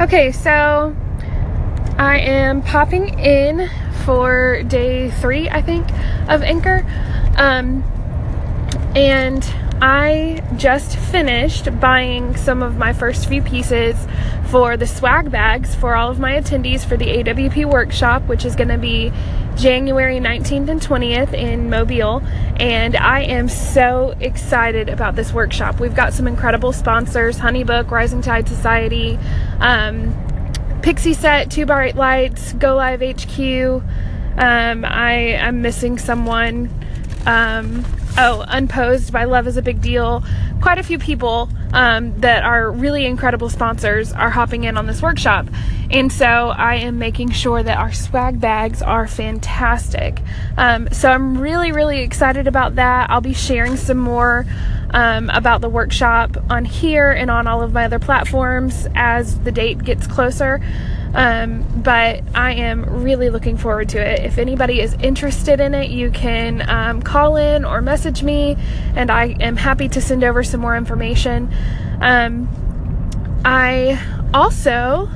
Okay, so I am popping in for day three, I think, of Anchor. Um, and I just finished buying some of my first few pieces for the swag bags for all of my attendees for the AWP workshop, which is going to be January 19th and 20th in Mobile. And I am so excited about this workshop. We've got some incredible sponsors Honeybook, Rising Tide Society, um, Pixieset, Two Bright Lights, Go Live HQ. Um, I am missing someone. Um, oh, Unposed by Love is a Big Deal. Quite a few people um, that are really incredible sponsors are hopping in on this workshop. And so I am making sure that our swag bags are fantastic. Um, so I'm really, really excited about that. I'll be sharing some more um, about the workshop on here and on all of my other platforms as the date gets closer. Um, but I am really looking forward to it. If anybody is interested in it, you can um, call in or message me, and I am happy to send over some more information. Um, I also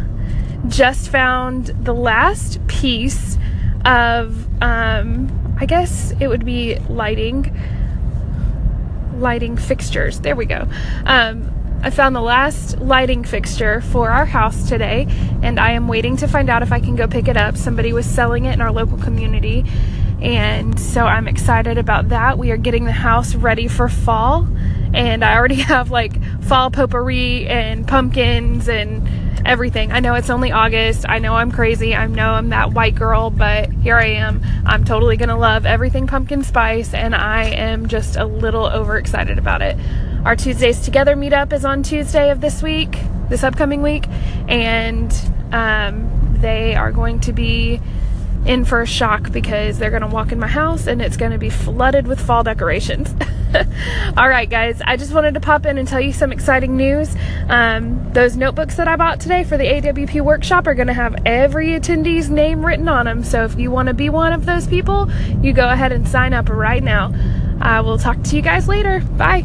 just found the last piece of, um, I guess it would be lighting, lighting fixtures. There we go. Um, I found the last lighting fixture for our house today, and I am waiting to find out if I can go pick it up. Somebody was selling it in our local community, and so I'm excited about that. We are getting the house ready for fall, and I already have like fall potpourri and pumpkins and everything. I know it's only August. I know I'm crazy. I know I'm that white girl, but here I am. I'm totally going to love everything pumpkin spice, and I am just a little overexcited about it. Our Tuesdays Together meetup is on Tuesday of this week, this upcoming week, and um, they are going to be in for a shock because they're going to walk in my house and it's going to be flooded with fall decorations. All right, guys, I just wanted to pop in and tell you some exciting news. Um, those notebooks that I bought today for the AWP workshop are going to have every attendee's name written on them. So if you want to be one of those people, you go ahead and sign up right now. I will talk to you guys later. Bye.